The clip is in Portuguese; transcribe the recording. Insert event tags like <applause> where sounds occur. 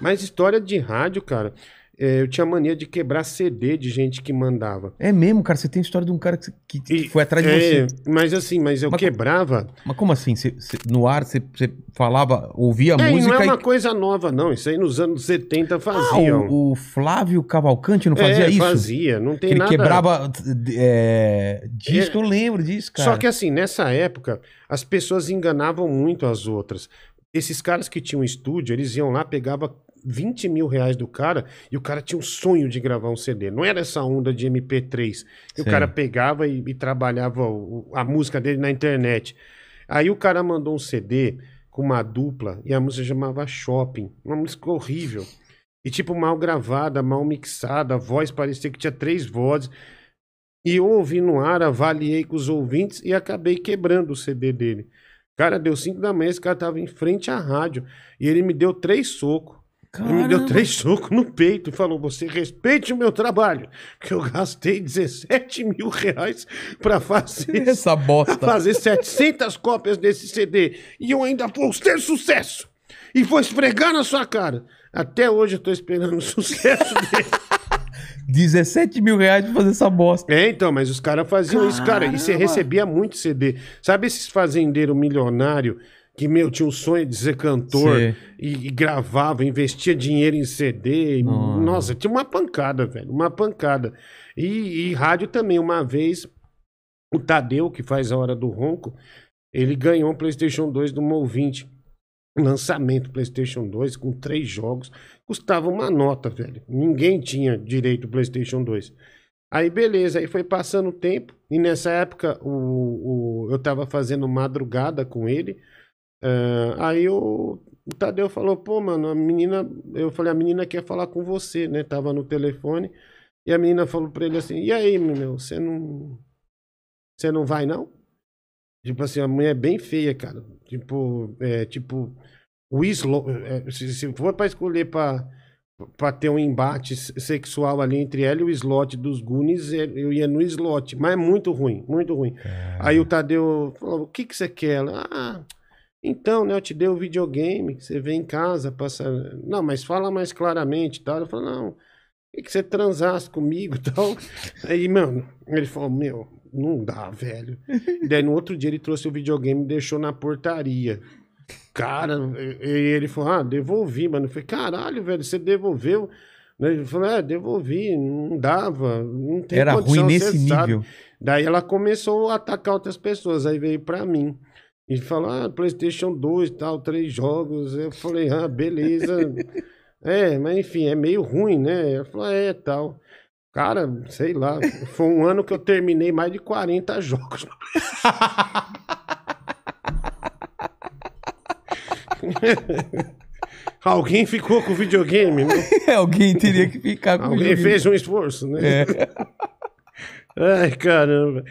Mas história de rádio, cara, é, eu tinha mania de quebrar CD de gente que mandava. É mesmo, cara. Você tem história de um cara que, que- que E- foi atrás de é, você. Mas assim, mas eu Mas- quebrava. Mas como assim? Você- você- no ar você, falava, ouvia a É, e música não é e. uma coisa nova, não. Isso aí nos anos 70 Ah, faziam. o, o Flávio Cavalcante não fazia é, isso? fazia. Não Que tem ele nada. quebrava é, disco, eu lembro disso, cara. Só que assim, nessa época, as pessoas enganavam muito as outras. Esses caras que tinham estúdio, eles iam lá, pegava 20 mil reais do cara e o cara tinha um sonho de gravar um CD. Não era essa onda de MP3. Que o cara pegava e, e trabalhava o- a música dele na internet. Aí o cara mandou um CD com uma dupla e a música chamava Shopping. Uma música horrível. E tipo, mal gravada, mal mixada, a voz parecia que tinha três vozes. E eu ouvi no ar, avaliei com os ouvintes e acabei quebrando o CD dele. Cara, deu 5 da manhã, esse cara tava em frente à rádio. E ele me deu três socos. Ele me deu Caramba. três socos no peito e falou: Você respeite o meu trabalho, que eu gastei 17 mil reais pra fazer, <laughs> Essa bosta. fazer 700 cópias desse CD. E eu ainda vou ter sucesso. E vou esfregar na sua cara. Até hoje eu tô esperando o sucesso dele. <laughs> 17 mil reais pra fazer essa bosta. É, então, mas os caras faziam isso, cara. E você Caramba. recebia muito CD. Sabe esses fazendeiros milionário que, meu, tinha um sonho de ser cantor e, e gravava, investia dinheiro em CD. e- Nossa. Tinha uma pancada, velho. Uma pancada. E, e rádio também. Uma vez, o Tadeu, que faz a Hora do Ronco, ele ganhou um PlayStation 2 de um ouvinte. Lançamento PlayStation 2 com três jogos. Custava uma nota, velho. Ninguém tinha direito ao PlayStation 2. Aí beleza, aí foi passando o tempo, e nessa época o, o- eu tava fazendo madrugada com ele. ah, aí o, o Tadeu falou, pô, mano, a menina. Eu falei, a menina quer falar com você, né? Tava no telefone. E a menina falou pra ele assim, e aí, meu, você não. Você não vai, não? Tipo assim, a mulher é bem feia, cara. Tipo, é, tipo, o slot. é, se, se for pra escolher pra, pra ter um embate se- sexual ali entre ela e o slot dos Goonies, é, eu ia no slot. Mas é muito ruim, muito ruim. Aí o Tadeu falou: o que, que você quer? Ela, ah, então, né, eu te dei o videogame, que você vem em casa, passa. Não, mas fala mais claramente tal. Eu falei, não, e que você transasse comigo e tal. <laughs> Aí, mano, ele falou, meu, não dá, velho. <laughs> Daí no outro dia ele trouxe o videogame e deixou na portaria. Cara, e ele falou, ah, devolvi, mano. Eu falei, caralho, velho, você devolveu? Né, Ele falou, é, devolvi, não dava, não tem Era ruim condição, nesse você sabe." nível. Daí ela começou a atacar outras pessoas, aí veio pra mim. E falou, ah, Playstation 2 tal, três jogos. Eu falei, ah, beleza. <laughs> é, mas enfim, é meio ruim, né? Ela falou, é, tal. Cara, sei lá, foi um ano que eu terminei mais de 40 jogos. <laughs> <laughs> Alguém ficou com o videogame, né? <laughs> Alguém teria que ficar com o Alguém videogame. fez um esforço, né? É. <laughs> Ai, caramba.